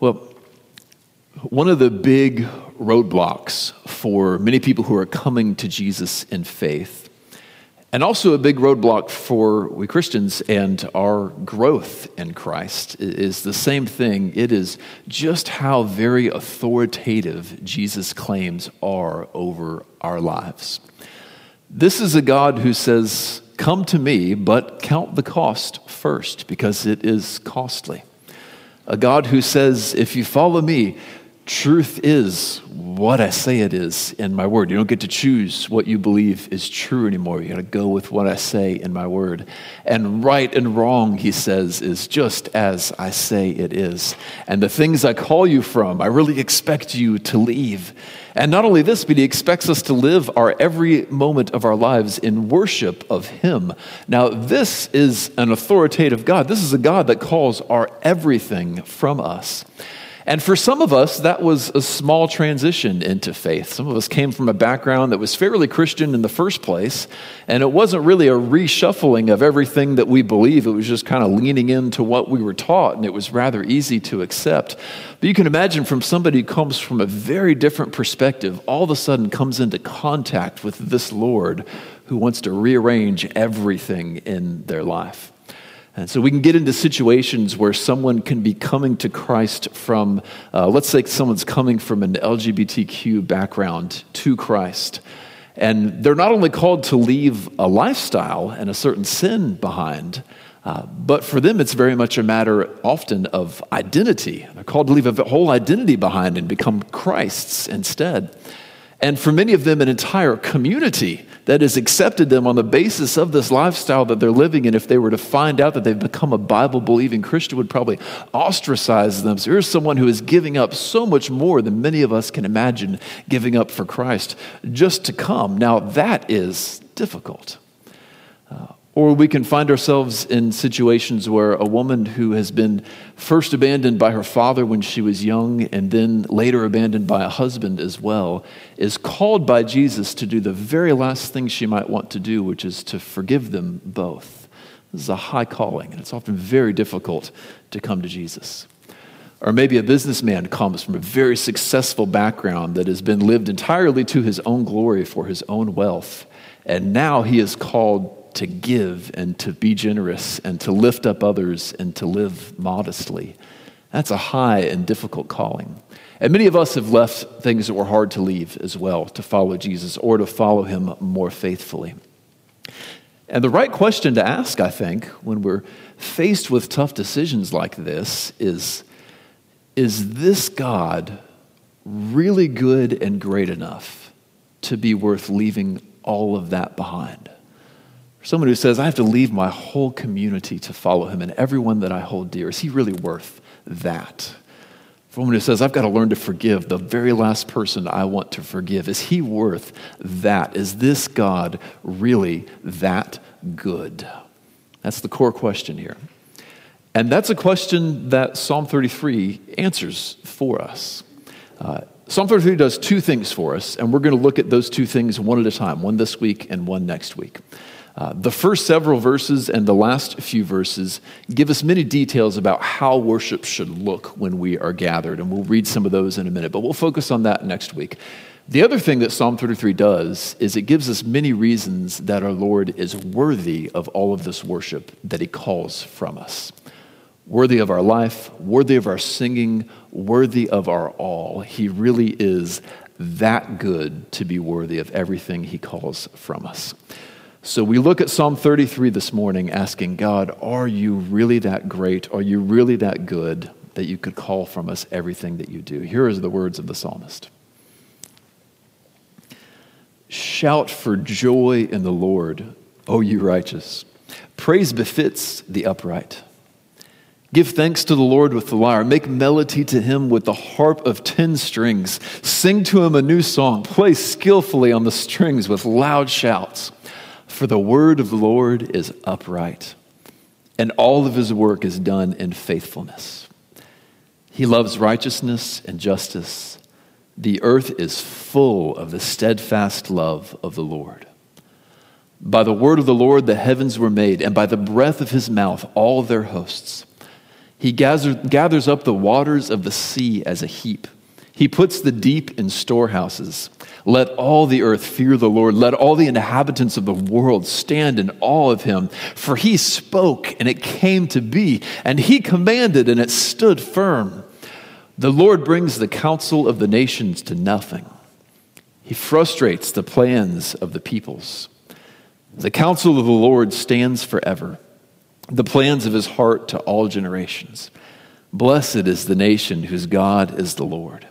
Well, one of the big roadblocks for many people who are coming to Jesus in faith, and also a big roadblock for we Christians and our growth in Christ, is the same thing. It is just how very authoritative Jesus' claims are over our lives. This is a God who says, Come to me, but count the cost first, because it is costly. A God who says, If you follow me, Truth is what I say it is in my word. You don't get to choose what you believe is true anymore. You got to go with what I say in my word. And right and wrong, he says, is just as I say it is. And the things I call you from, I really expect you to leave. And not only this, but he expects us to live our every moment of our lives in worship of him. Now, this is an authoritative God. This is a God that calls our everything from us. And for some of us, that was a small transition into faith. Some of us came from a background that was fairly Christian in the first place, and it wasn't really a reshuffling of everything that we believe. It was just kind of leaning into what we were taught, and it was rather easy to accept. But you can imagine from somebody who comes from a very different perspective, all of a sudden comes into contact with this Lord who wants to rearrange everything in their life. And so we can get into situations where someone can be coming to Christ from, uh, let's say someone's coming from an LGBTQ background to Christ. And they're not only called to leave a lifestyle and a certain sin behind, uh, but for them, it's very much a matter often of identity. They're called to leave a whole identity behind and become Christ's instead. And for many of them, an entire community that has accepted them on the basis of this lifestyle that they're living in, if they were to find out that they've become a Bible believing Christian, would probably ostracize them. So here's someone who is giving up so much more than many of us can imagine giving up for Christ just to come. Now, that is difficult. Uh, or we can find ourselves in situations where a woman who has been first abandoned by her father when she was young and then later abandoned by a husband as well is called by Jesus to do the very last thing she might want to do, which is to forgive them both. This is a high calling, and it's often very difficult to come to Jesus. Or maybe a businessman comes from a very successful background that has been lived entirely to his own glory for his own wealth. And now he is called to give and to be generous and to lift up others and to live modestly. That's a high and difficult calling. And many of us have left things that were hard to leave as well to follow Jesus or to follow him more faithfully. And the right question to ask, I think, when we're faced with tough decisions like this is Is this God really good and great enough to be worth leaving all of that behind? For someone who says, I have to leave my whole community to follow him and everyone that I hold dear, is he really worth that? For someone who says, I've got to learn to forgive the very last person I want to forgive, is he worth that? Is this God really that good? That's the core question here. And that's a question that Psalm 33 answers for us. Uh, Psalm 33 does two things for us, and we're going to look at those two things one at a time, one this week and one next week. Uh, the first several verses and the last few verses give us many details about how worship should look when we are gathered, and we'll read some of those in a minute, but we'll focus on that next week. The other thing that Psalm 33 does is it gives us many reasons that our Lord is worthy of all of this worship that He calls from us. Worthy of our life, worthy of our singing, worthy of our all. He really is that good to be worthy of everything He calls from us. So we look at Psalm 33 this morning asking God, are you really that great? Are you really that good that you could call from us everything that you do? Here is the words of the psalmist. Shout for joy in the Lord, O you righteous. Praise befits the upright. Give thanks to the Lord with the lyre. Make melody to him with the harp of ten strings. Sing to him a new song. Play skillfully on the strings with loud shouts. For the word of the Lord is upright, and all of his work is done in faithfulness. He loves righteousness and justice. The earth is full of the steadfast love of the Lord. By the word of the Lord the heavens were made, and by the breath of his mouth all their hosts. He gathers up the waters of the sea as a heap. He puts the deep in storehouses. Let all the earth fear the Lord. Let all the inhabitants of the world stand in awe of him. For he spoke, and it came to be, and he commanded, and it stood firm. The Lord brings the counsel of the nations to nothing. He frustrates the plans of the peoples. The counsel of the Lord stands forever, the plans of his heart to all generations. Blessed is the nation whose God is the Lord,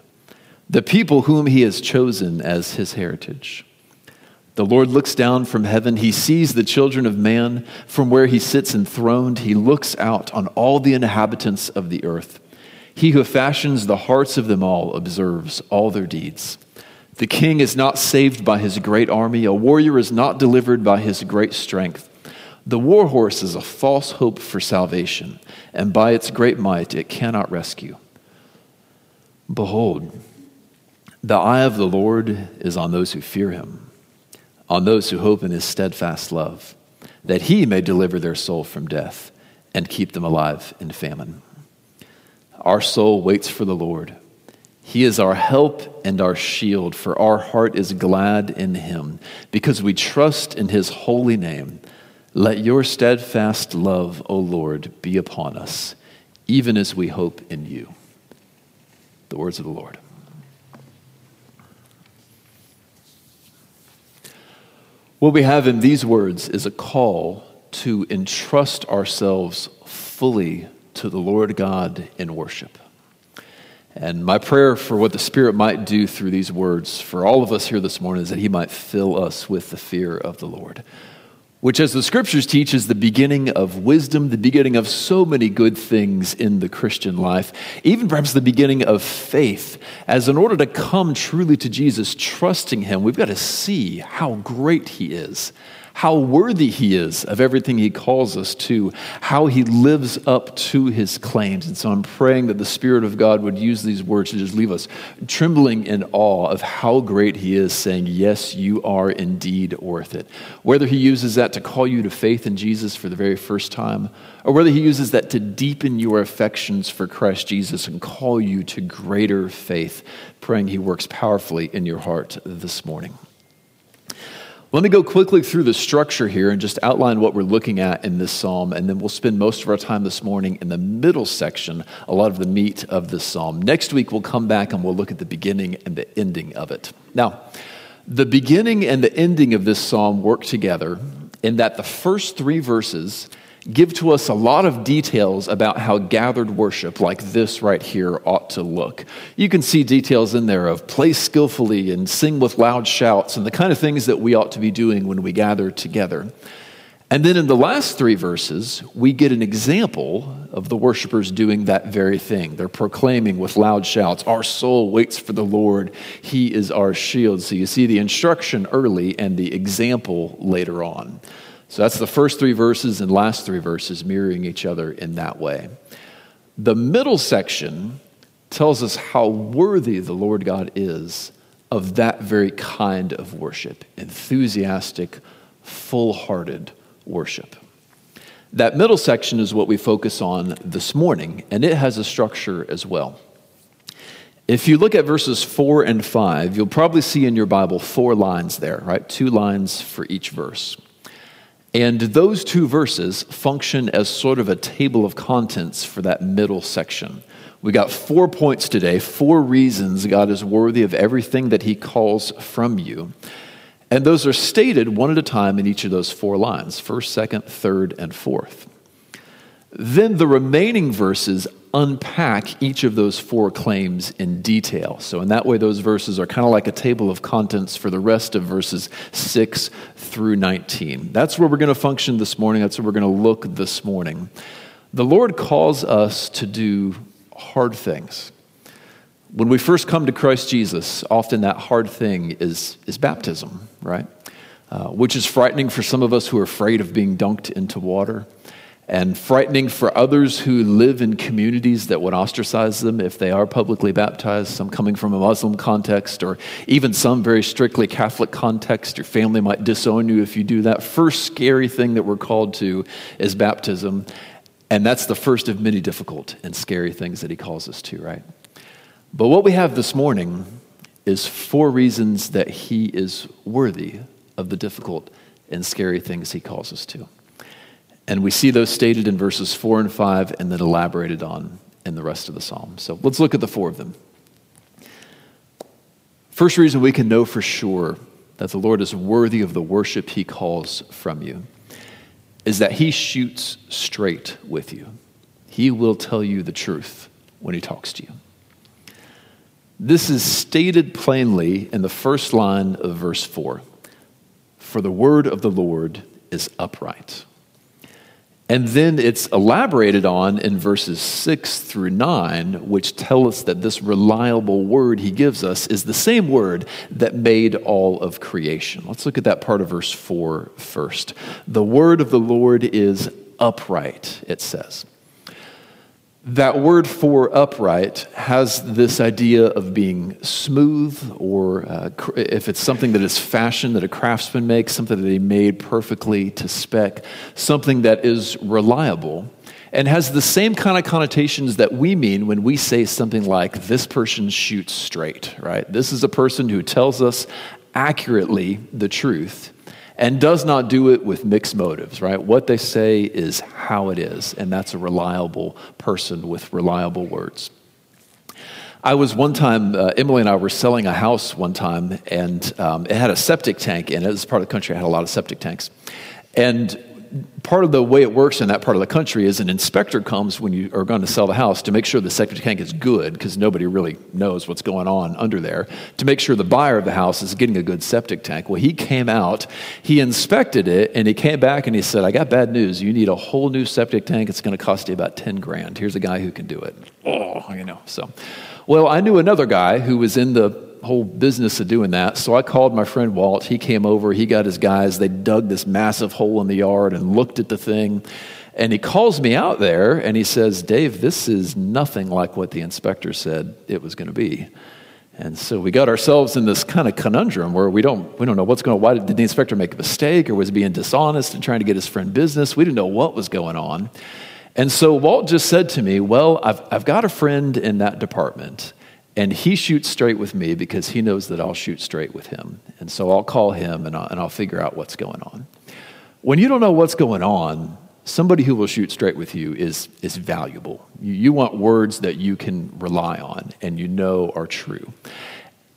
the people whom he has chosen as his heritage. The Lord looks down from heaven. He sees the children of man from where he sits enthroned. He looks out on all the inhabitants of the earth. He who fashions the hearts of them all observes all their deeds. The king is not saved by his great army, a warrior is not delivered by his great strength. The war horse is a false hope for salvation, and by its great might it cannot rescue. Behold, the eye of the Lord is on those who fear him, on those who hope in his steadfast love, that he may deliver their soul from death and keep them alive in famine. Our soul waits for the Lord. He is our help and our shield, for our heart is glad in him, because we trust in his holy name. Let your steadfast love, O Lord, be upon us, even as we hope in you. The words of the Lord. What we have in these words is a call to entrust ourselves fully to the Lord God in worship. And my prayer for what the Spirit might do through these words for all of us here this morning is that He might fill us with the fear of the Lord, which, as the scriptures teach, is the beginning of wisdom, the beginning of so many good things in the Christian life, even perhaps the beginning of faith. As in order to come truly to Jesus, trusting Him, we've got to see how great He is how worthy he is of everything he calls us to, how he lives up to his claims. And so I'm praying that the Spirit of God would use these words to just leave us trembling in awe of how great he is, saying, Yes, you are indeed worth it. Whether he uses that to call you to faith in Jesus for the very first time, or whether he uses that to deepen your affections for Christ Jesus and call you to greater faith, praying he works powerfully in your heart this morning. Let me go quickly through the structure here and just outline what we're looking at in this psalm, and then we'll spend most of our time this morning in the middle section, a lot of the meat of this psalm. Next week, we'll come back and we'll look at the beginning and the ending of it. Now, the beginning and the ending of this psalm work together in that the first three verses give to us a lot of details about how gathered worship like this right here ought to look. You can see details in there of play skillfully and sing with loud shouts and the kind of things that we ought to be doing when we gather together. And then in the last three verses, we get an example of the worshipers doing that very thing. They're proclaiming with loud shouts, Our soul waits for the Lord, He is our shield. So you see the instruction early and the example later on. So that's the first three verses and last three verses mirroring each other in that way. The middle section tells us how worthy the Lord God is of that very kind of worship enthusiastic, full hearted worship. That middle section is what we focus on this morning, and it has a structure as well. If you look at verses four and five, you'll probably see in your Bible four lines there, right? Two lines for each verse. And those two verses function as sort of a table of contents for that middle section. We got four points today, four reasons God is worthy of everything that He calls from you. And those are stated one at a time in each of those four lines first, second, third, and fourth. Then the remaining verses unpack each of those four claims in detail. So, in that way, those verses are kind of like a table of contents for the rest of verses 6 through 19. That's where we're going to function this morning. That's where we're going to look this morning. The Lord calls us to do hard things. When we first come to Christ Jesus, often that hard thing is, is baptism, right? Uh, which is frightening for some of us who are afraid of being dunked into water and frightening for others who live in communities that would ostracize them if they are publicly baptized, some coming from a Muslim context or even some very strictly Catholic context. Your family might disown you if you do that. First scary thing that we're called to is baptism. And that's the first of many difficult and scary things that he calls us to, right? But what we have this morning is four reasons that he is worthy of the difficult and scary things he calls us to. And we see those stated in verses four and five and then elaborated on in the rest of the psalm. So let's look at the four of them. First reason we can know for sure that the Lord is worthy of the worship he calls from you is that he shoots straight with you. He will tell you the truth when he talks to you. This is stated plainly in the first line of verse 4 For the word of the Lord is upright. And then it's elaborated on in verses 6 through 9, which tell us that this reliable word he gives us is the same word that made all of creation. Let's look at that part of verse 4 first. The word of the Lord is upright, it says that word for upright has this idea of being smooth, or uh, if it's something that is fashioned that a craftsman makes, something that he made perfectly to spec, something that is reliable, and has the same kind of connotations that we mean when we say something like, this person shoots straight, right? This is a person who tells us accurately the truth and does not do it with mixed motives, right? What they say is how it is, and that's a reliable person with reliable words. I was one time, uh, Emily and I were selling a house one time, and um, it had a septic tank in it. This part of the country had a lot of septic tanks. And part of the way it works in that part of the country is an inspector comes when you are going to sell the house to make sure the septic tank is good because nobody really knows what's going on under there to make sure the buyer of the house is getting a good septic tank. Well he came out he inspected it and he came back and he said i got bad news. You need a whole new septic tank. It's going to cost you about 10 grand. Here's a guy who can do it. Oh you know so well i knew another guy who was in the whole business of doing that. So I called my friend Walt. He came over, he got his guys. They dug this massive hole in the yard and looked at the thing. And he calls me out there and he says, Dave, this is nothing like what the inspector said it was going to be. And so we got ourselves in this kind of conundrum where we don't, we don't know what's going on. Why did the inspector make a mistake or was he being dishonest and trying to get his friend business? We didn't know what was going on. And so Walt just said to me, Well, I've, I've got a friend in that department. And he shoots straight with me because he knows that I'll shoot straight with him. And so I'll call him and I'll, and I'll figure out what's going on. When you don't know what's going on, somebody who will shoot straight with you is, is valuable. You, you want words that you can rely on and you know are true.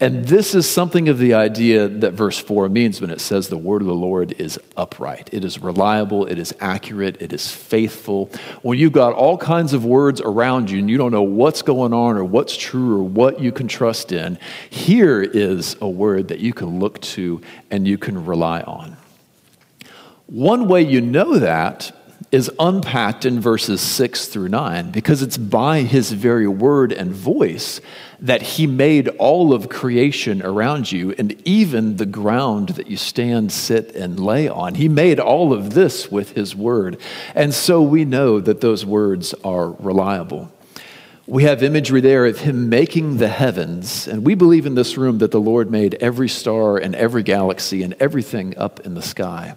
And this is something of the idea that verse 4 means when it says the word of the Lord is upright. It is reliable, it is accurate, it is faithful. When you've got all kinds of words around you and you don't know what's going on or what's true or what you can trust in, here is a word that you can look to and you can rely on. One way you know that is unpacked in verses 6 through 9 because it's by his very word and voice that he made all of creation around you and even the ground that you stand, sit, and lay on. He made all of this with his word. And so we know that those words are reliable. We have imagery there of him making the heavens, and we believe in this room that the Lord made every star and every galaxy and everything up in the sky.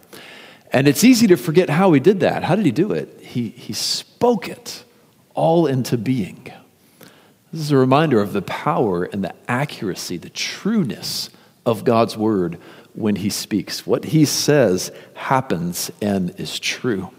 And it's easy to forget how he did that. How did he do it? He, he spoke it all into being. This is a reminder of the power and the accuracy, the trueness of God's word when he speaks. What he says happens and is true.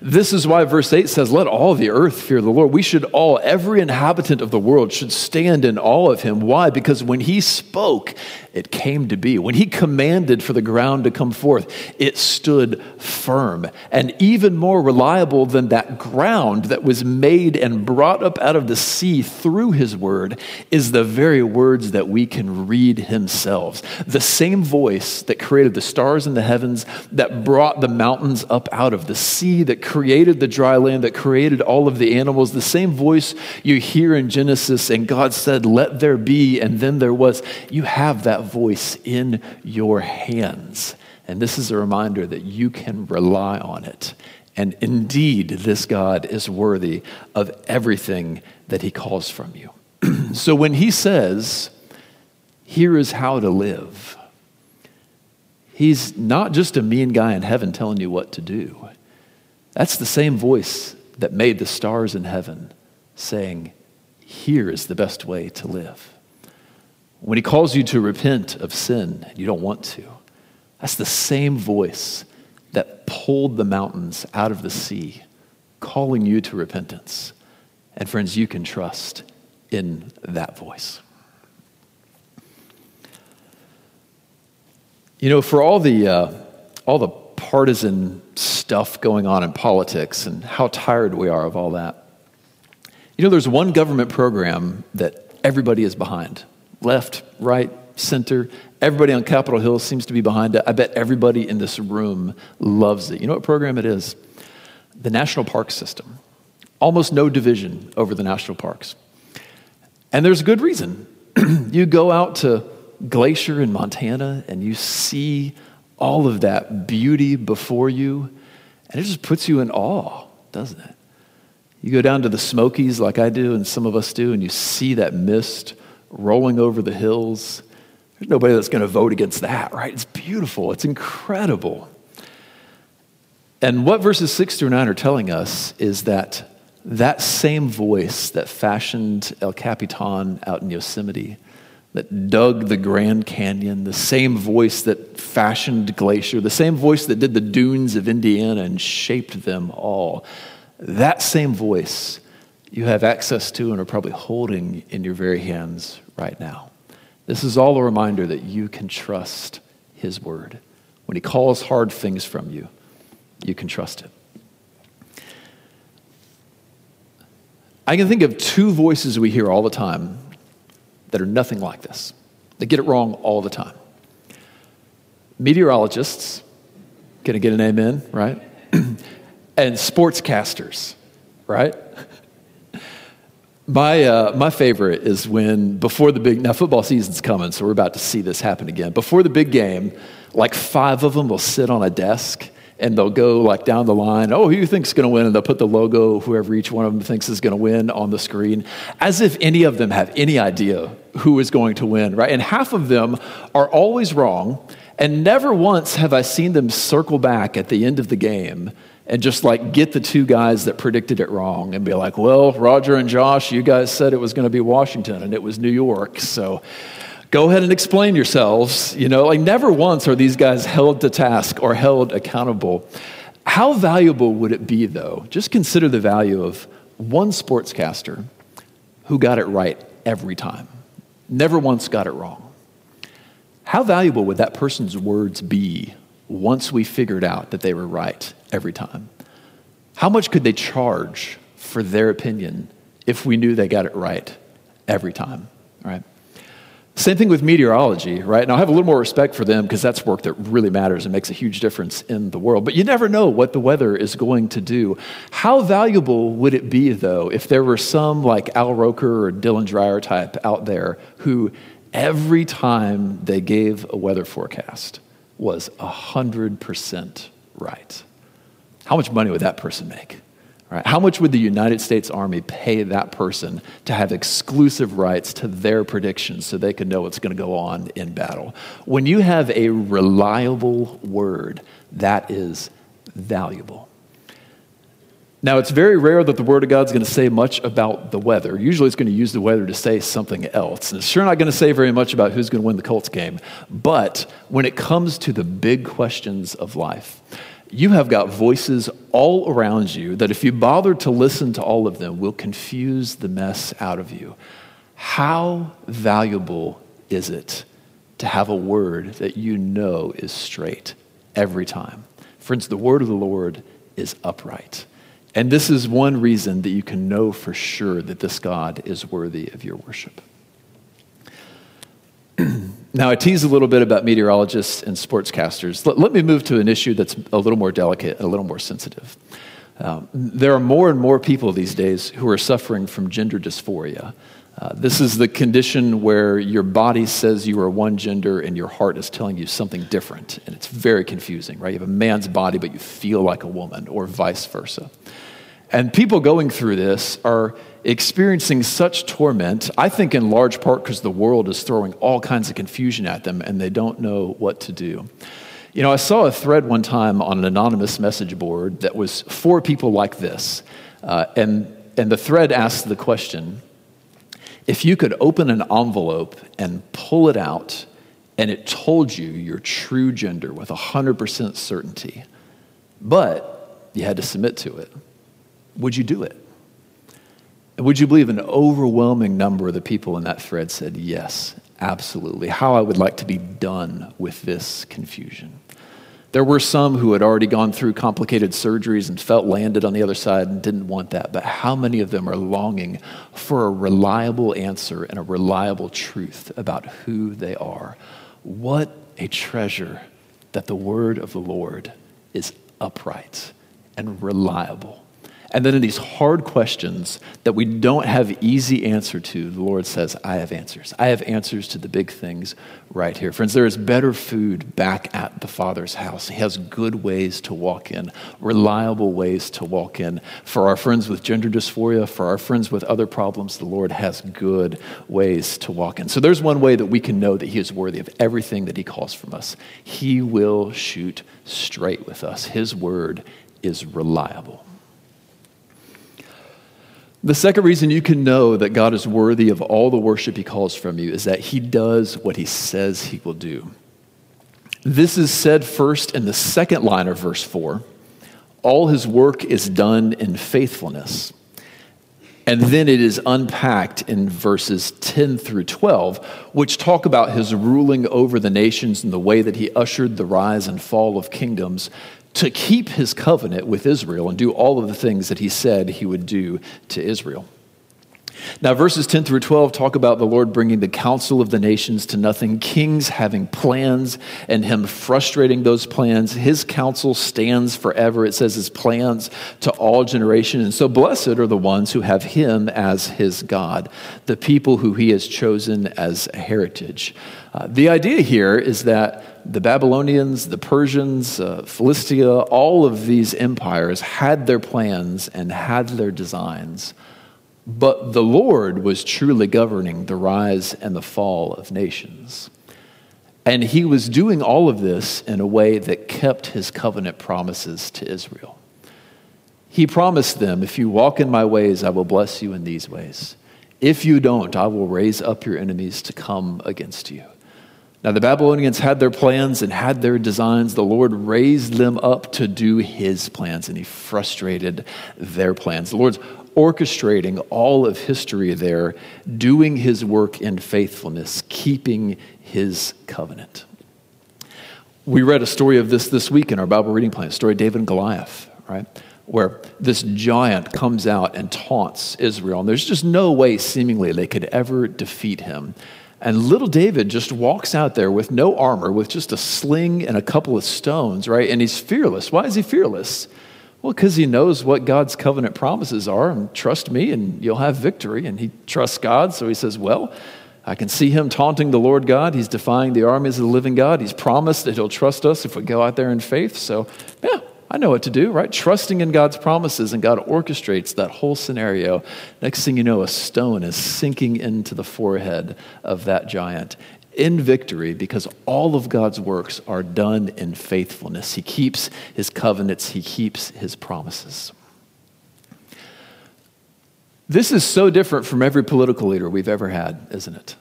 This is why verse 8 says, Let all the earth fear the Lord. We should all, every inhabitant of the world, should stand in awe of him. Why? Because when he spoke, it came to be. When he commanded for the ground to come forth, it stood firm. And even more reliable than that ground that was made and brought up out of the sea through his word is the very words that we can read himself. The same voice that created the stars in the heavens, that brought the mountains up out of the sea, that created the dry land, that created all of the animals, the same voice you hear in Genesis, and God said, Let there be, and then there was. You have that voice in your hands. And this is a reminder that you can rely on it. And indeed, this God is worthy of everything that he calls from you. so when he says, Here is how to live, he's not just a mean guy in heaven telling you what to do. That's the same voice that made the stars in heaven saying, Here is the best way to live. When he calls you to repent of sin, you don't want to. That's the same voice that pulled the mountains out of the sea, calling you to repentance. And friends, you can trust in that voice. You know, for all the, uh, all the partisan stuff going on in politics and how tired we are of all that, you know, there's one government program that everybody is behind left, right, center. Everybody on Capitol Hill seems to be behind it. I bet everybody in this room loves it. You know what program it is? The National Park System. Almost no division over the national parks. And there's a good reason. you go out to Glacier in Montana and you see all of that beauty before you, and it just puts you in awe, doesn't it? You go down to the Smokies like I do and some of us do, and you see that mist rolling over the hills. There's nobody that's going to vote against that, right? It's beautiful, it's incredible. And what verses 6 through 9 are telling us is that that same voice that fashioned El Capitan out in Yosemite that dug the Grand Canyon, the same voice that fashioned Glacier, the same voice that did the dunes of Indiana and shaped them all. That same voice you have access to and are probably holding in your very hands right now. This is all a reminder that you can trust His word. When He calls hard things from you, you can trust it. I can think of two voices we hear all the time that are nothing like this. They get it wrong all the time. Meteorologists, I get an amen, right? and sportscasters, right? My, uh, my favorite is when, before the big, now football season's coming, so we're about to see this happen again. Before the big game, like five of them will sit on a desk and they'll go like down the line. Oh, who you think's going to win? And they'll put the logo, whoever each one of them thinks is going to win, on the screen, as if any of them have any idea who is going to win, right? And half of them are always wrong, and never once have I seen them circle back at the end of the game and just like get the two guys that predicted it wrong and be like, well, Roger and Josh, you guys said it was going to be Washington and it was New York. So go ahead and explain yourselves. You know, like never once are these guys held to task or held accountable. How valuable would it be, though? Just consider the value of one sportscaster who got it right every time, never once got it wrong. How valuable would that person's words be once we figured out that they were right every time? How much could they charge for their opinion if we knew they got it right every time, right? Same thing with meteorology, right? And I have a little more respect for them because that's work that really matters and makes a huge difference in the world. But you never know what the weather is going to do. How valuable would it be, though, if there were some like Al Roker or Dylan Dreyer type out there who every time they gave a weather forecast was 100% right? How much money would that person make? Right? How much would the United States Army pay that person to have exclusive rights to their predictions so they can know what's going to go on in battle? When you have a reliable word, that is valuable. Now, it's very rare that the Word of God is going to say much about the weather. Usually, it's going to use the weather to say something else. And it's sure not going to say very much about who's going to win the Colts game. But when it comes to the big questions of life, you have got voices all around you that, if you bother to listen to all of them, will confuse the mess out of you. How valuable is it to have a word that you know is straight every time? Friends, the word of the Lord is upright. And this is one reason that you can know for sure that this God is worthy of your worship. Now, I tease a little bit about meteorologists and sportscasters. Let, let, me move to an issue that's a little more delicate a little more sensitive. Um, there are more and more people these days who are suffering from gender dysphoria. Uh, this is the condition where your body says you are one gender and your heart is telling you something different. And it's very confusing, right? You have a man's body, but you feel like a woman, or vice versa. And people going through this are experiencing such torment, I think in large part because the world is throwing all kinds of confusion at them and they don't know what to do. You know, I saw a thread one time on an anonymous message board that was for people like this. Uh, and, and the thread asked the question if you could open an envelope and pull it out, and it told you your true gender with 100% certainty, but you had to submit to it, would you do it? And would you believe an overwhelming number of the people in that thread said, yes, absolutely. How I would like to be done with this confusion. There were some who had already gone through complicated surgeries and felt landed on the other side and didn't want that. But how many of them are longing for a reliable answer and a reliable truth about who they are? What a treasure that the word of the Lord is upright and reliable and then in these hard questions that we don't have easy answer to, the Lord says, I have answers. I have answers to the big things right here. Friends, there is better food back at the Father's house. He has good ways to walk in, reliable ways to walk in. For our friends with gender dysphoria, for our friends with other problems, the Lord has good ways to walk in. So there's one way that we can know that He is worthy of everything that He calls from us. He will shoot straight with us. His word is reliable. The second reason you can know that God is worthy of all the worship he calls from you is that he does what he says he will do. This is said first in the second line of verse 4. All his work is done in faithfulness. And then it is unpacked in verses 10 through 12, which talk about his ruling over the nations and the way that he ushered the rise and fall of kingdoms to keep his covenant with Israel and do all of the things that he said he would do to Israel. Now, verses 10 through 12 talk about the Lord bringing the counsel of the nations to nothing, kings having plans, and him frustrating those plans. His counsel stands forever. It says his plans to all generations. And so, blessed are the ones who have him as his God, the people who he has chosen as a heritage. Uh, the idea here is that the Babylonians, the Persians, uh, Philistia, all of these empires had their plans and had their designs but the Lord was truly governing the rise and the fall of nations. And he was doing all of this in a way that kept his covenant promises to Israel. He promised them, If you walk in my ways, I will bless you in these ways. If you don't, I will raise up your enemies to come against you. Now, the Babylonians had their plans and had their designs. The Lord raised them up to do his plans, and he frustrated their plans. The Lord's orchestrating all of history there, doing his work in faithfulness, keeping his covenant. We read a story of this this week in our Bible reading plan, story of David and Goliath, right? Where this giant comes out and taunts Israel, and there's just no way, seemingly, they could ever defeat him. And little David just walks out there with no armor, with just a sling and a couple of stones, right? And he's fearless. Why is he fearless? Well, because he knows what God's covenant promises are, and trust me, and you'll have victory. And he trusts God, so he says, Well, I can see him taunting the Lord God. He's defying the armies of the living God. He's promised that he'll trust us if we go out there in faith. So, yeah, I know what to do, right? Trusting in God's promises, and God orchestrates that whole scenario. Next thing you know, a stone is sinking into the forehead of that giant in victory because all of God's works are done in faithfulness. He keeps his covenants, he keeps his promises. This is so different from every political leader we've ever had, isn't it?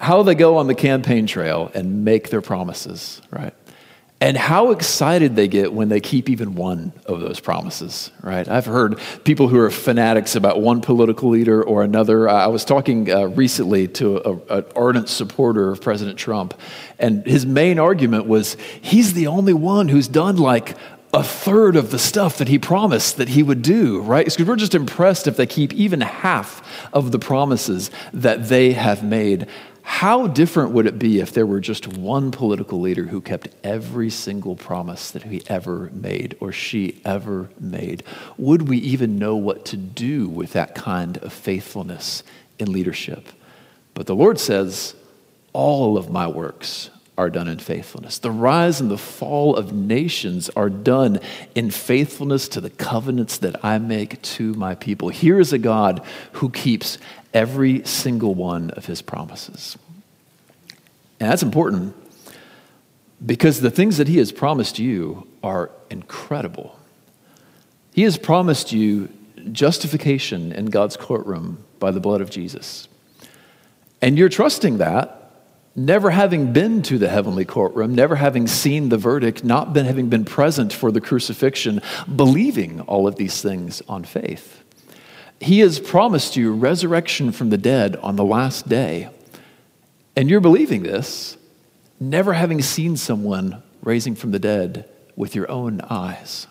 How they go on the campaign trail and make their promises, right? And how excited they get when they keep even one of those promises, right? I've heard people who are fanatics about one political leader or another. I was talking uh, recently to an ardent supporter of President Trump, and his main argument was he's the only one who's done like a third of the stuff that he promised that he would do, right? Because we're just impressed if they keep even half of the promises that they have made. How different would it be if there were just one political leader who kept every single promise that he ever made or she ever made? Would we even know what to do with that kind of faithfulness in leadership? But the Lord says, All of my works are done in faithfulness. The rise and the fall of nations are done in faithfulness to the covenants that I make to my people. Here is a God who keeps every single one of his promises. And that's important Because the things that He has promised you are incredible. He has promised you justification in God's courtroom by the blood of Jesus. And you're trusting that, never having been to the heavenly courtroom, never having seen the verdict, not been, having been present for the crucifixion, believing all of these things on faith. He has promised you resurrection from the dead on the last day. And you're believing this, never having seen someone raising from the dead with your own eyes.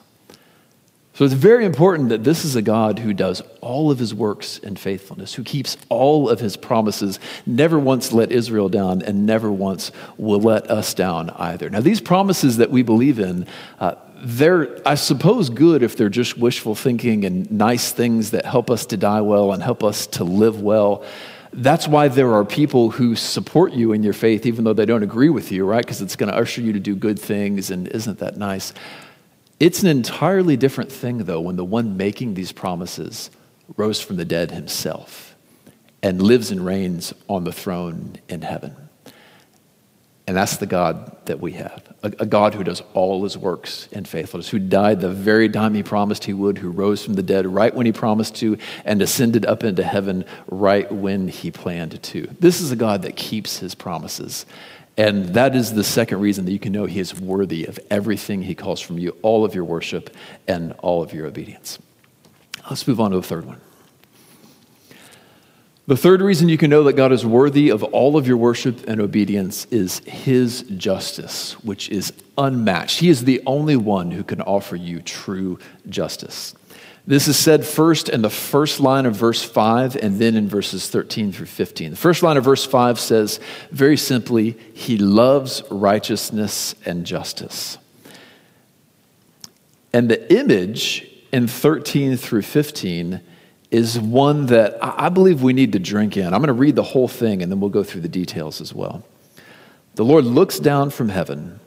So it's very important that this is a God who does all of his works in faithfulness, who keeps all of his promises, never once let Israel down, and never once will let us down either. Now, these promises that we believe in, uh, they're, I suppose, good if they're just wishful thinking and nice things that help us to die well and help us to live well. That's why there are people who support you in your faith, even though they don't agree with you, right? Because it's going to usher you to do good things, and isn't that nice? It's an entirely different thing, though, when the one making these promises rose from the dead himself and lives and reigns on the throne in heaven. And that's the God that we have a, a, God who does all his works in faithfulness, who died the very time he promised he would, who rose from the dead right when he promised to, and ascended up into heaven right when he planned to. This is a God that keeps his promises. And that is the second reason that you can know He is worthy of everything He calls from you, all of your worship and all of your obedience. Let's move on to the third one. The third reason you can know that God is worthy of all of your worship and obedience is His justice, which is unmatched. He is the only one who can offer you true justice. This is said first in the first line of verse 5 and then in verses 13 through 15. The first line of verse 5 says very simply, He loves righteousness and justice. And the image in 13 through 15 is one that I believe we need to drink in. I'm going to read the whole thing and then we'll go through the details as well. The Lord looks down from heaven,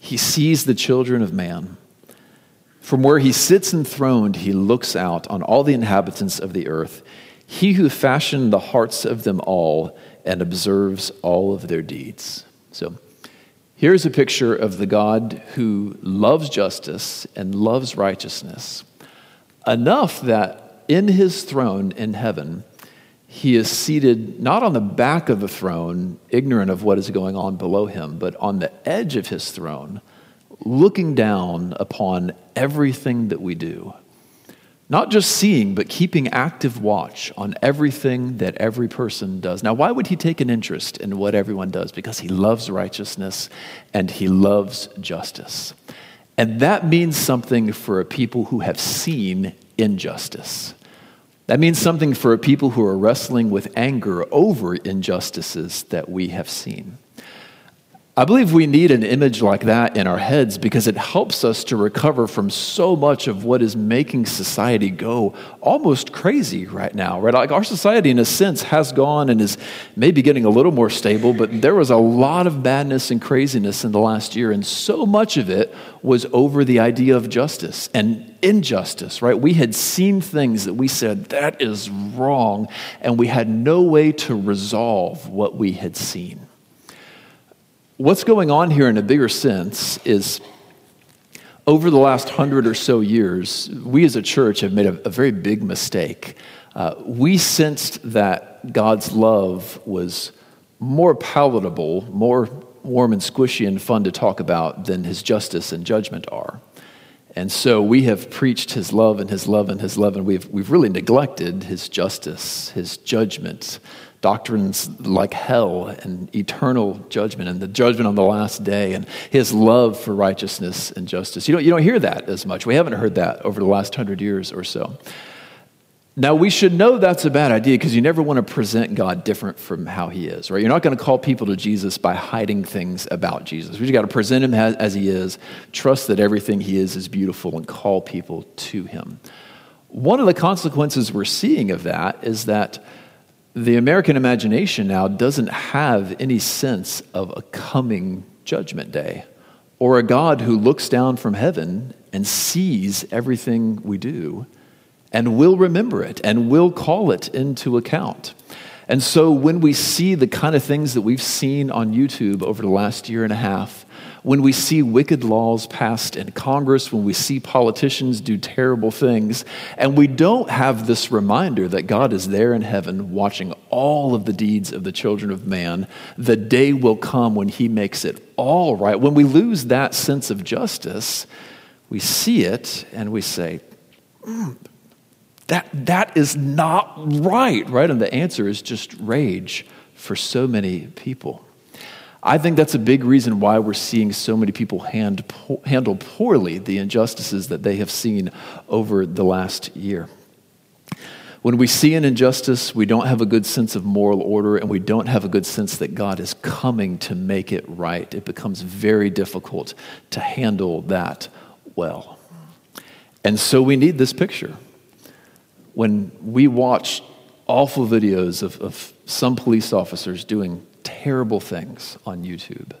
He sees the children of man. From where he sits enthroned, he looks out on all the inhabitants of the earth, he who fashioned the hearts of them all and observes all of their deeds. So here's a picture of the God who loves justice and loves righteousness enough that in his throne in heaven, he is seated not on the back of the throne, ignorant of what is going on below him, but on the edge of his throne looking down upon everything that we do. Not just seeing, but keeping active watch on everything that every person does. Now, why would he take an interest in what everyone does? Because he loves righteousness and he loves justice. And that means something for a people who have seen injustice. That means something for a people who are wrestling with anger over injustices that we have seen. I believe we need an image like that in our heads because it helps us to recover from so much of what is making society go almost crazy right now, right? Like our society, in a sense, has gone and is maybe getting a little more stable, but there was a lot of badness and craziness in the last year, and so much of it was over the idea of justice and injustice, right? We had seen things that we said, that is wrong, and we had no way to resolve what we had seen. What's going on here in a bigger sense is over the last hundred or so years, we as a church have made a, a very big mistake. Uh, we sensed that God's love was more palatable, more warm and squishy and fun to talk about than his justice and judgment are. And so we have preached his love and his love and his love, and we've, we've really neglected his justice, his judgment, doctrines like hell and eternal judgment and the judgment on the last day and his love for righteousness and justice. You don't, you don't hear that as much. We haven't heard that over the last hundred years or so. Now, we should know that's a bad idea because you never want to present God different from how he is, right? You're not going to call people to Jesus by hiding things about Jesus. We just got to present him as, as he is, trust that everything he is is beautiful, and call people to him. One of the consequences we're seeing of that is that the American imagination now doesn't have any sense of a coming judgment day or a God who looks down from heaven and sees everything we do and will remember it and will call it into account. And so when we see the kind of things that we've seen on YouTube over the last year and a half, when we see wicked laws passed in Congress, when we see politicians do terrible things, and we don't have this reminder that God is there in heaven watching all of the deeds of the children of man, the day will come when he makes it all right. When we lose that sense of justice, we see it and we say, mm, that, that is not right, right? And the answer is just rage for so many people. I think that's a big reason why we're seeing so many people hand, po- handle poorly the injustices that they have seen over the last year. When we see an injustice, we don't have a good sense of moral order and we don't have a good sense that God is coming to make it right. It becomes very difficult to handle that well. And so we need this picture. When we watch awful videos of, of some police officers doing terrible things on YouTube,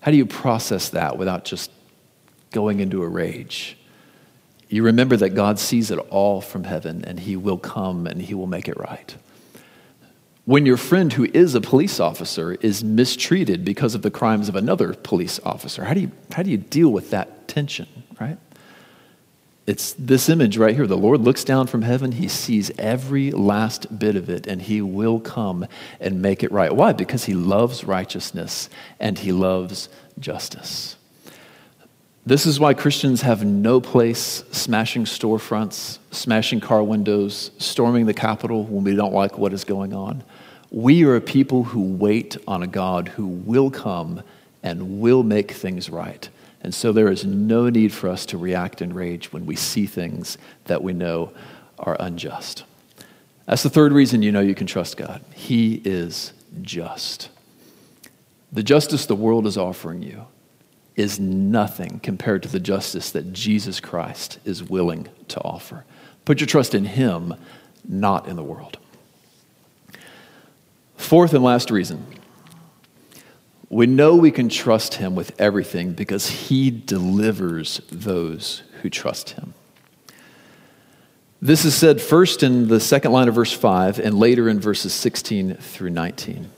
how do you process that without just going into a rage? You remember that God sees it all from heaven and He will come and He will make it right. When your friend who is a police officer is mistreated because of the crimes of another police officer, how do you, how do you deal with that tension, right? It's this image right here. The Lord looks down from heaven, He sees every last bit of it, and He will come and make it right. Why? Because He loves righteousness and He loves justice. This is why Christians have no place smashing storefronts, smashing car windows, storming the Capitol when we don't like what is going on. We are a people who wait on a God who will come and will make things right. And so there is no need for us to react in rage when we see things that we know are unjust. That's the third reason you know you can trust God. He is just. The justice the world is offering you is nothing compared to the justice that Jesus Christ is willing to offer. Put your trust in Him, not in the world. Fourth and last reason we know we can trust Him with everything because He delivers those who trust Him. This is said first in the second line of verse 5 and later in verses 16 through 19.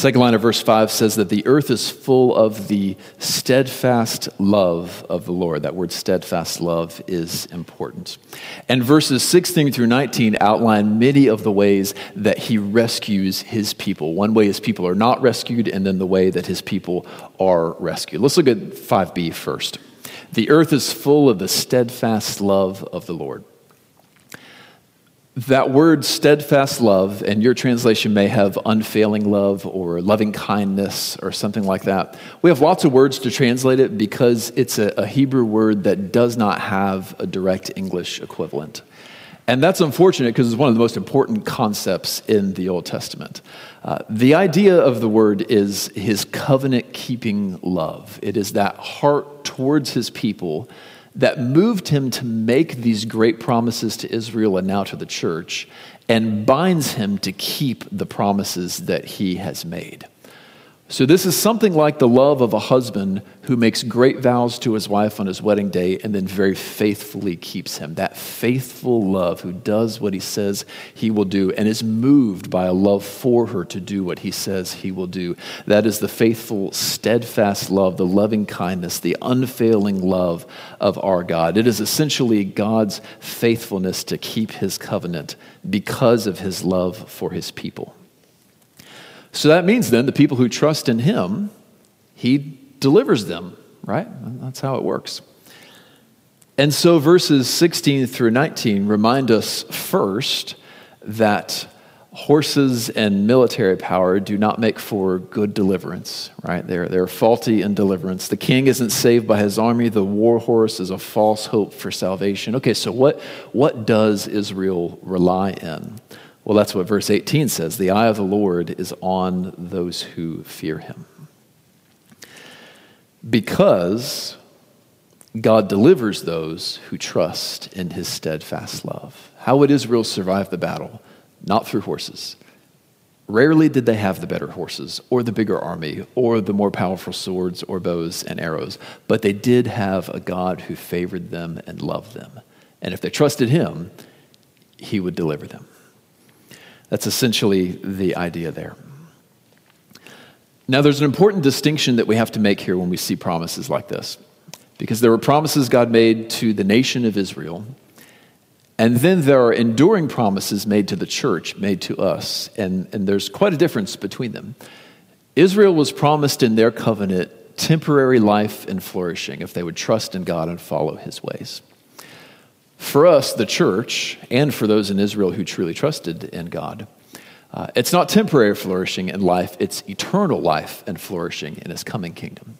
Second line of verse 5 says that the earth is full of the steadfast love of the Lord. That word steadfast love is important. And verses 16 through 19 outline many of the ways that he rescues his people. One way his people are not rescued, and then the way that his people are rescued. Let's look at 5b first. The earth is full of the steadfast love of the Lord. That word steadfast love, and your translation may have unfailing love or loving kindness or something like that. We have lots of words to translate it because it's a, a Hebrew word that does not have a direct English equivalent. And that's unfortunate because it's one of the most important concepts in the Old Testament. Uh, the idea of the word is his covenant keeping love, it is that heart towards his people that moved him to make these great promises to Israel and now to the church, and binds him to keep the promises that he has made. So, this is something like the love of a husband who makes great vows to his wife on his wedding day and then very faithfully keeps him. That faithful love who does what he says he will do and is moved by a love for her to do what he says he will do. That is the faithful, steadfast love, the loving kindness, the unfailing love of our God. It is essentially God's faithfulness to keep his covenant because of his love for his people. So that means then the people who trust in him, he delivers them, right? That's how it works. And so verses 16 through 19 remind us first that horses and military power do not make for good deliverance, right? They're, they're faulty in deliverance. The king isn't saved by his army. The war horse is a false hope for salvation. Okay, so what, what does Israel rely in? Well, that's what verse 18 says the eye of the Lord is on those who fear him. Because God delivers those who trust in his steadfast love. How would Israel survive the battle? Not through horses. Rarely did they have the better horses, or the bigger army, or the more powerful swords, or bows and arrows, but they did have a God who favored them and loved them. And if they trusted him, he would deliver them. That's essentially the idea there. Now, there's an important distinction that we have to make here when we see promises like this, because there were promises God made to the nation of Israel, and then there are enduring promises made to the church, made to us, and, and there's quite a difference between them. Israel was promised in their covenant temporary life and flourishing if they would trust in God and follow his ways. For us, the church, and for those in Israel who truly trusted in God, uh, it's not temporary flourishing in life, it's eternal life and flourishing in his coming kingdom.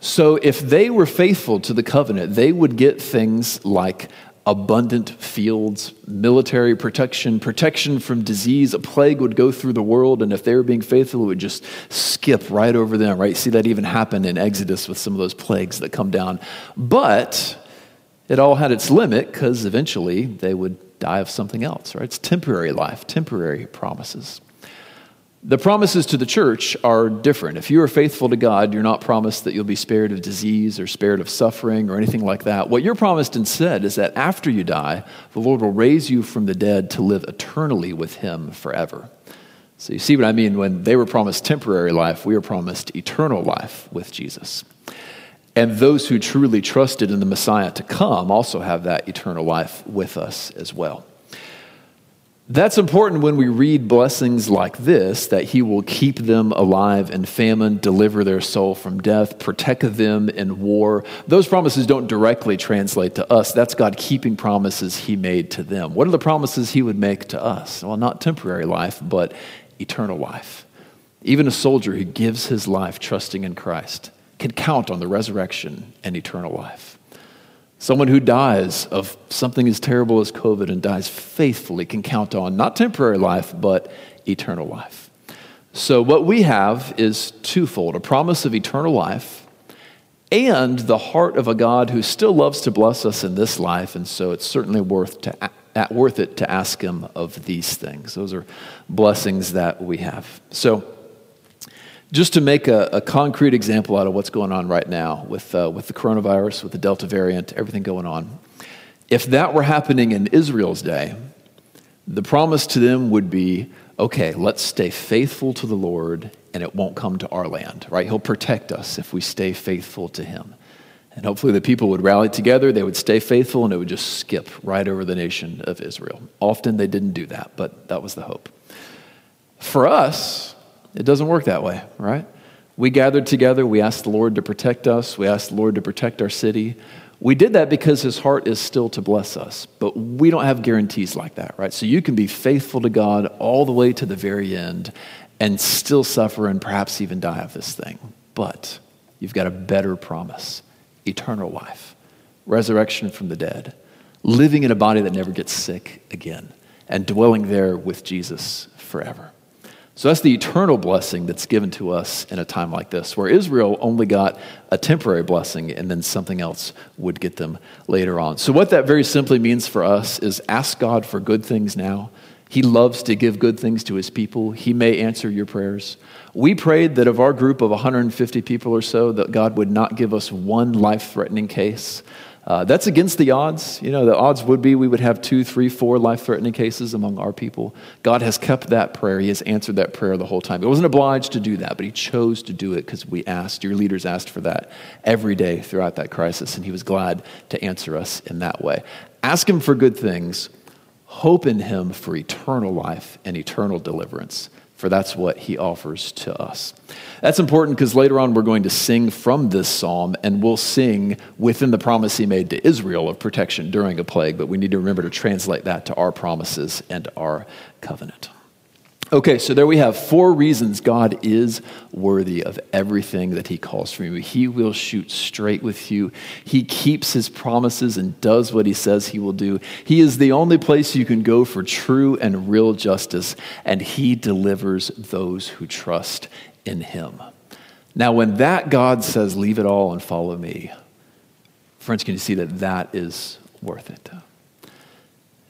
So, if they were faithful to the covenant, they would get things like abundant fields, military protection, protection from disease. A plague would go through the world, and if they were being faithful, it would just skip right over them, right? See that even happen in Exodus with some of those plagues that come down. But it all had its limit because eventually they would die of something else, right? It's temporary life, temporary promises. The promises to the church are different. If you are faithful to God, you're not promised that you'll be spared of disease or spared of suffering or anything like that. What you're promised instead is that after you die, the Lord will raise you from the dead to live eternally with Him forever. So you see what I mean? When they were promised temporary life, we are promised eternal life with Jesus. And those who truly trusted in the Messiah to come also have that eternal life with us as well. That's important when we read blessings like this that he will keep them alive in famine, deliver their soul from death, protect them in war. Those promises don't directly translate to us. That's God keeping promises he made to them. What are the promises he would make to us? Well, not temporary life, but eternal life. Even a soldier who gives his life trusting in Christ can count on the resurrection and eternal life. Someone who dies of something as terrible as COVID and dies faithfully can count on not temporary life, but eternal life. So, what we have is twofold a promise of eternal life and the heart of a God who still loves to bless us in this life. And so, it's certainly worth, to, worth it to ask Him of these things. Those are blessings that we have. So, just to make a, a, concrete example out of what's going on right now with, uh, with the coronavirus, with the Delta variant, everything going on. If that were happening in Israel's day, the promise to them would be okay, let's stay faithful to the Lord and it won't come to our land, right? He'll protect us if we stay faithful to Him. And hopefully the people would rally together, they would stay faithful, and it would just skip right over the nation of Israel. Often they didn't do that, but that was the hope. For us, it doesn't work that way, right? We gathered together, we asked the Lord to protect us, we asked the Lord to protect our city. We did that because his heart is still to bless us, but we don't have guarantees like that, right? So you can be faithful to God all the way to the very end and still suffer and perhaps even die of this thing. But you've got a better promise eternal life, resurrection from the dead, living in a body that never gets sick again, and dwelling there with Jesus forever. So that's the eternal blessing that's given to us in a time like this, where Israel only got a temporary blessing and then something else would get them later on. So, what that very simply means for us is ask God for good things now. He loves to give good things to his people. He may answer your prayers. We prayed that of our group of 150 people or so, that God would not give us one life threatening case. Uh, that's against the odds. You know, the odds would be we would have two, three, four life threatening cases among our people. God has kept that prayer. He has answered that prayer the whole time. He wasn't obliged to do that, but He chose to do it because we asked. Your leaders asked for that every day throughout that crisis, and He was glad to answer us in that way. Ask Him for good things, hope in Him for eternal life and eternal deliverance for that's what he offers to us. That's important because later on we're going to sing from this psalm, and we'll sing within the promise he made to Israel of protection during a plague, but we need to remember to translate that to our promises and our covenant. Okay, so there we have four reasons God is worthy of everything that He calls from you. He will shoot straight with you. He keeps His promises and does what He says He will do. He is the only place you can go for true and real justice, and He delivers those who trust in Him. Now, when that God says, Leave it all and follow me, friends, can you see that that is worth it?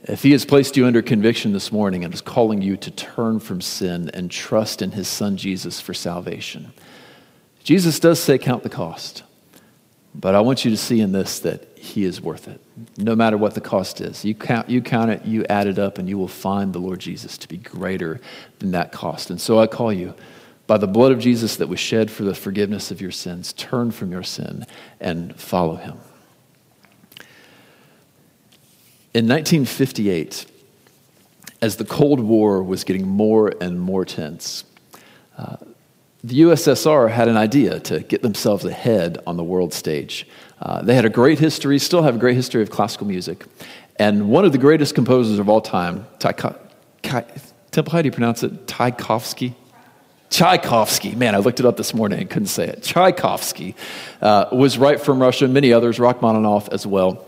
If He has placed you under conviction this morning and is calling you to turn from sin and trust in His Son Jesus for salvation, Jesus does say, Count the cost. But I want you to see in this that He is worth it, no matter what the cost is. You count, you count it, you add it up, and you will find the Lord Jesus to be greater than that cost. And so I call you by the blood of Jesus that was shed for the forgiveness of your sins. Turn from your sin and follow him. In 1958, as the Cold War was getting more and more tense, uh, the USSR had an idea to get themselves ahead on the world stage. Uh, they had a great history, still have a great history of classical music. And one of the greatest composers of all time, Temple, how do you pronounce it? Tchaikovsky? Tchaikovsky, man, I looked it up this morning and couldn't say it. Tchaikovsky uh, was right from Russia, many others, Rachmaninoff as well.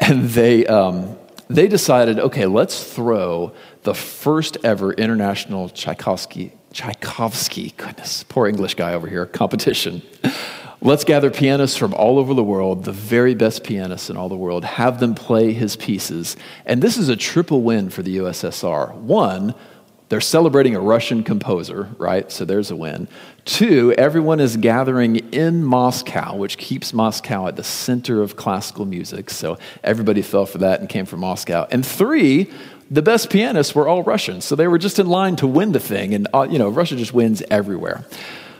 And they, um, they decided, okay, let's throw the first ever international Tchaikovsky, Tchaikovsky, goodness, poor English guy over here, competition. Let's gather pianists from all over the world, the very best pianists in all the world, have them play his pieces. And this is a triple win for the USSR. One, they're celebrating a Russian composer, right? So there's a win. Two, everyone is gathering in Moscow, which keeps Moscow at the center of classical music. So everybody fell for that and came from Moscow. And three, the best pianists were all Russians. So they were just in line to win the thing. And, uh, you know, Russia just wins everywhere.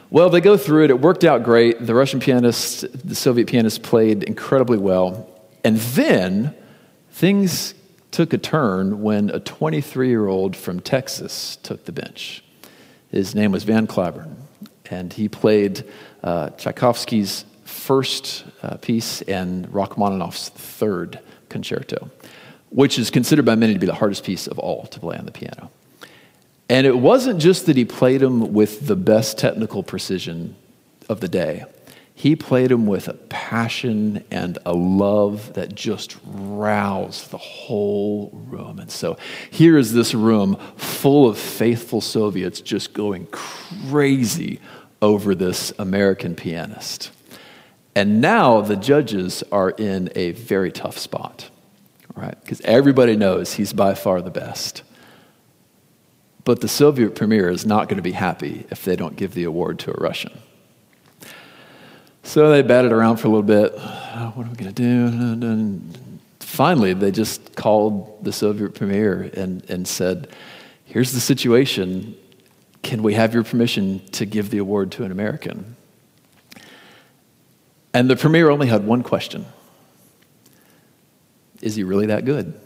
Well, they go through it. It worked out great. The Russian pianists, the Soviet pianists played incredibly well. And then things took a turn when a 23 year old from Texas took the bench. His name was Van Cliburn, and he played uh, Tchaikovsky's first uh, piece and Rachmaninoff's third concerto, which is considered by many to be the hardest piece of all to play on the piano. And it wasn't just that he played them with the best technical precision of the day. He played them with a passion and a love that just roused the whole room. And so here is this room full of faithful Soviets just going crazy over this American pianist. And now the judges are in a very tough spot, right? Because everybody knows he's by far the best. But the Soviet premier is not going to be happy if they don't give the award to a Russian. So they batted around for a little bit. Oh, what are we going to do? And finally, they just called the Soviet premier and, and said, Here's the situation. Can we have your permission to give the award to an American? And the premier only had one question Is he really that good?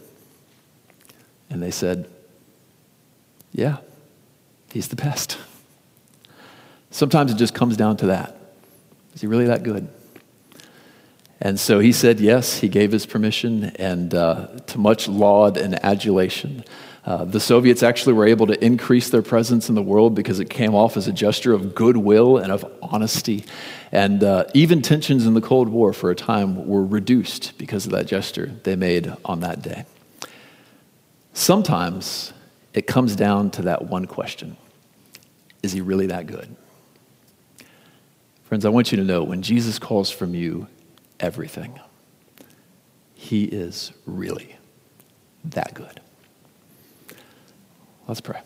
And they said, Yeah, he's the best. Sometimes it just comes down to that. Is he really that good? And so he said yes, he gave his permission, and uh, to much laud and adulation. Uh, the Soviets actually were able to increase their presence in the world because it came off as a gesture of goodwill and of honesty. And uh, even tensions in the Cold War for a time were reduced because of that gesture they made on that day. Sometimes it comes down to that one question Is he really that good? Friends, I want you to know when Jesus calls from you everything, he is really that good. Let's pray.